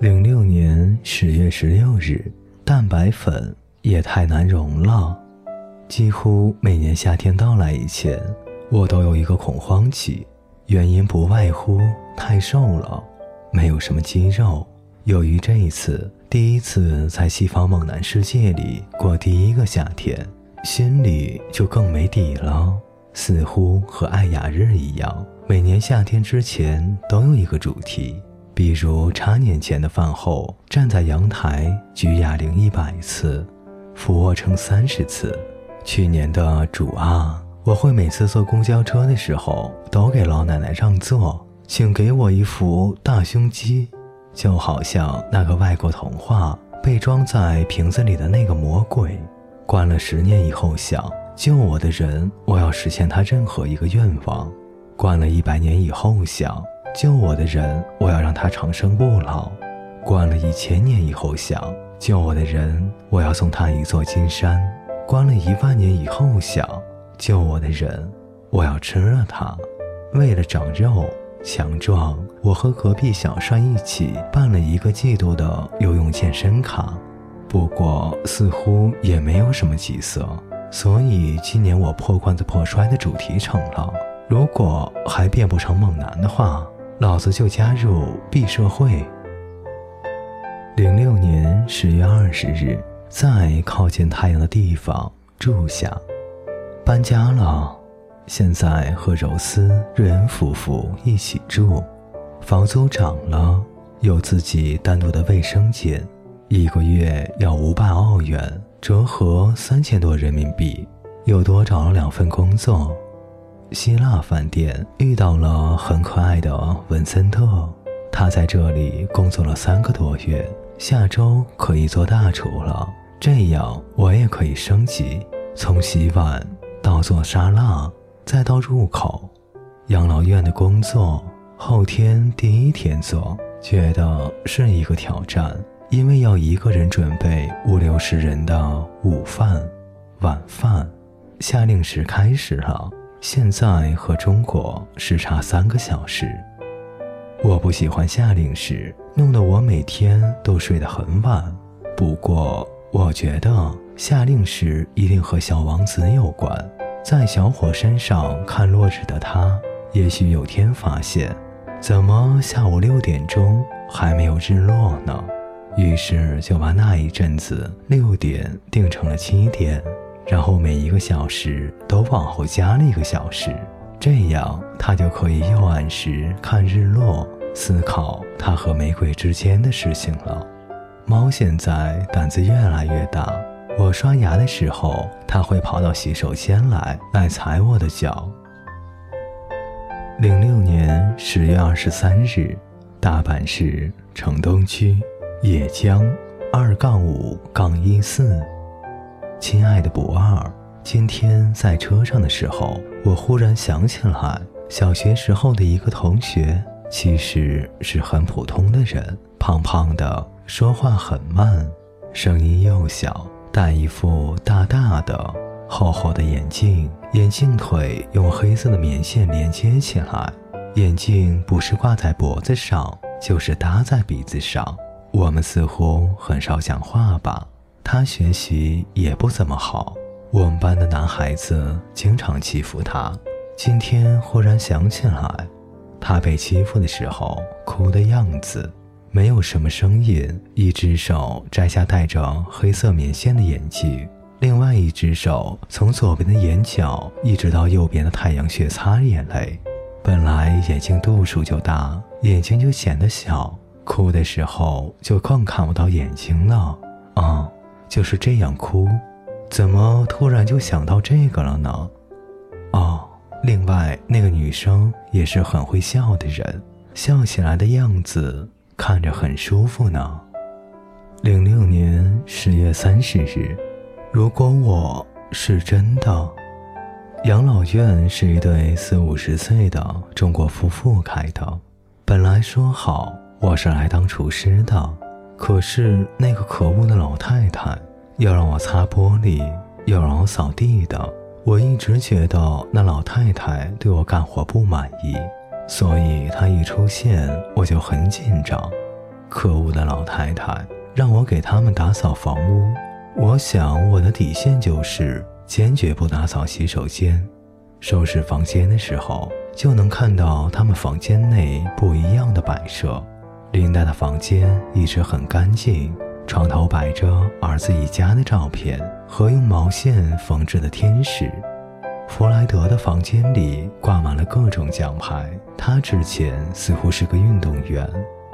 零六年十月十六日，蛋白粉也太难溶了。几乎每年夏天到来以前，我都有一个恐慌期，原因不外乎太瘦了，没有什么肌肉。由于这一次第一次在西方猛男世界里过第一个夏天，心里就更没底了。似乎和爱雅日一样，每年夏天之前都有一个主题。比如茶年前的饭后，站在阳台举哑铃一百次，俯卧撑三十次。去年的主啊，我会每次坐公交车的时候都给老奶奶让座，请给我一副大胸肌，就好像那个外国童话被装在瓶子里的那个魔鬼。关了十年以后想救我的人，我要实现他任何一个愿望。关了一百年以后想。救我的人，我要让他长生不老；关了一千年以后想救我的人，我要送他一座金山；关了一万年以后想救我的人，我要吃了他。为了长肉强壮，我和隔壁小帅一起办了一个季度的游泳健身卡，不过似乎也没有什么起色，所以今年我破罐子破摔的主题成了：如果还变不成猛男的话。老子就加入 B 社会。零六年十月二十日，在靠近太阳的地方住下，搬家了。现在和柔丝、瑞恩夫妇一起住，房租涨了，有自己单独的卫生间，一个月要五百澳元，折合三千多人民币。又多找了两份工作。希腊饭店遇到了很可爱的文森特，他在这里工作了三个多月，下周可以做大厨了。这样我也可以升级，从洗碗到做沙拉，再到入口。养老院的工作后天第一天做，觉得是一个挑战，因为要一个人准备五六十人的午饭、晚饭。夏令时开始了。现在和中国时差三个小时，我不喜欢夏令时，弄得我每天都睡得很晚。不过，我觉得夏令时一定和小王子有关。在小火山上看落日的他，也许有天发现，怎么下午六点钟还没有日落呢？于是就把那一阵子六点定成了七点。然后每一个小时都往后加了一个小时，这样他就可以又按时看日落，思考他和玫瑰之间的事情了。猫现在胆子越来越大，我刷牙的时候，它会跑到洗手间来，来踩我的脚。零六年十月二十三日，大阪市城东区野江二杠五杠一四。亲爱的不二，今天在车上的时候，我忽然想起来，小学时候的一个同学，其实是很普通的人，胖胖的，说话很慢，声音又小，戴一副大大的、厚厚的眼镜，眼镜腿用黑色的棉线连接起来，眼镜不是挂在脖子上，就是搭在鼻子上。我们似乎很少讲话吧。他学习也不怎么好，我们班的男孩子经常欺负他。今天忽然想起来，他被欺负的时候哭的样子，没有什么声音，一只手摘下戴着黑色棉线的眼镜，另外一只手从左边的眼角一直到右边的太阳穴擦眼泪。本来眼睛度数就大，眼睛就显得小，哭的时候就更看不到眼睛了。啊。就是这样哭，怎么突然就想到这个了呢？哦，另外那个女生也是很会笑的人，笑起来的样子看着很舒服呢。零六年十月三十日，如果我是真的，养老院是一对四五十岁的中国夫妇开的，本来说好我是来当厨师的。可是那个可恶的老太太要让我擦玻璃，要让我扫地的。我一直觉得那老太太对我干活不满意，所以她一出现我就很紧张。可恶的老太太让我给他们打扫房屋，我想我的底线就是坚决不打扫洗手间。收拾房间的时候，就能看到他们房间内不一样的摆设。琳达的房间一直很干净，床头摆着儿子一家的照片和用毛线缝制的天使。弗莱德的房间里挂满了各种奖牌，他之前似乎是个运动员。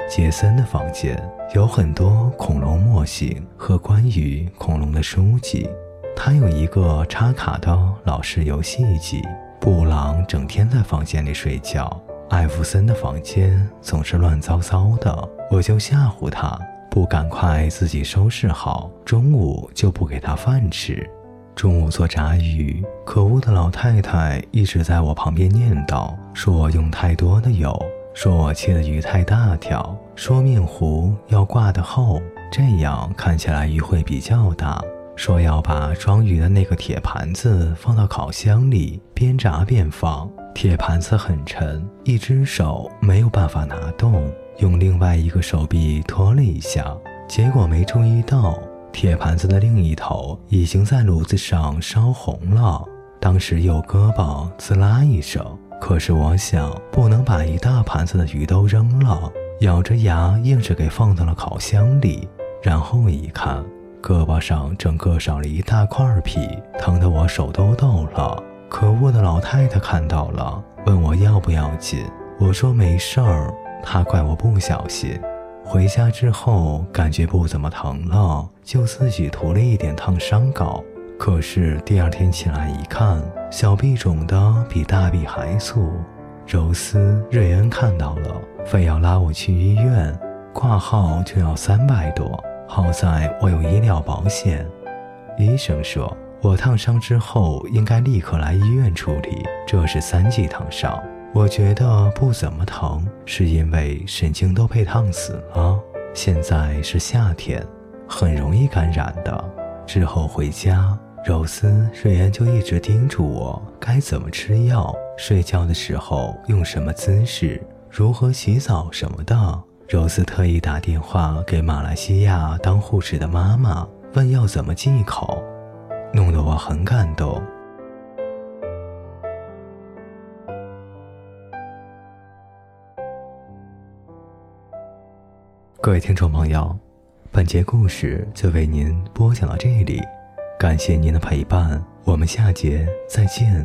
杰森的房间有很多恐龙模型和关于恐龙的书籍，他有一个插卡的老式游戏机。布朗整天在房间里睡觉，艾弗森的房间总是乱糟糟的，我就吓唬他，不赶快自己收拾好，中午就不给他饭吃。中午做炸鱼，可恶的老太太一直在我旁边念叨，说我用太多的油，说我切的鱼太大条，说面糊要挂得厚，这样看起来鱼会比较大。说要把装鱼的那个铁盘子放到烤箱里，边炸边放。铁盘子很沉，一只手没有办法拿动，用另外一个手臂托了一下，结果没注意到。铁盘子的另一头已经在炉子上烧红了，当时右胳膊滋啦一声。可是我想，不能把一大盘子的鱼都扔了，咬着牙硬是给放到了烤箱里。然后一看，胳膊上整个少了一大块皮，疼得我手都抖了。可恶的老太太看到了，问我要不要紧。我说没事儿，她怪我不小心。回家之后感觉不怎么疼了，就自己涂了一点烫伤膏。可是第二天起来一看，小臂肿的比大臂还粗。柔丝、瑞恩看到了，非要拉我去医院，挂号就要三百多。好在我有医疗保险。医生说我烫伤之后应该立刻来医院处理，这是三级烫伤。我觉得不怎么疼，是因为神经都被烫死了。现在是夏天，很容易感染的。之后回家，柔丝、瑞恩就一直叮嘱我该怎么吃药，睡觉的时候用什么姿势，如何洗澡什么的。柔丝特意打电话给马来西亚当护士的妈妈，问要怎么忌口，弄得我很感动。各位听众朋友，本节故事就为您播讲到这里，感谢您的陪伴，我们下节再见。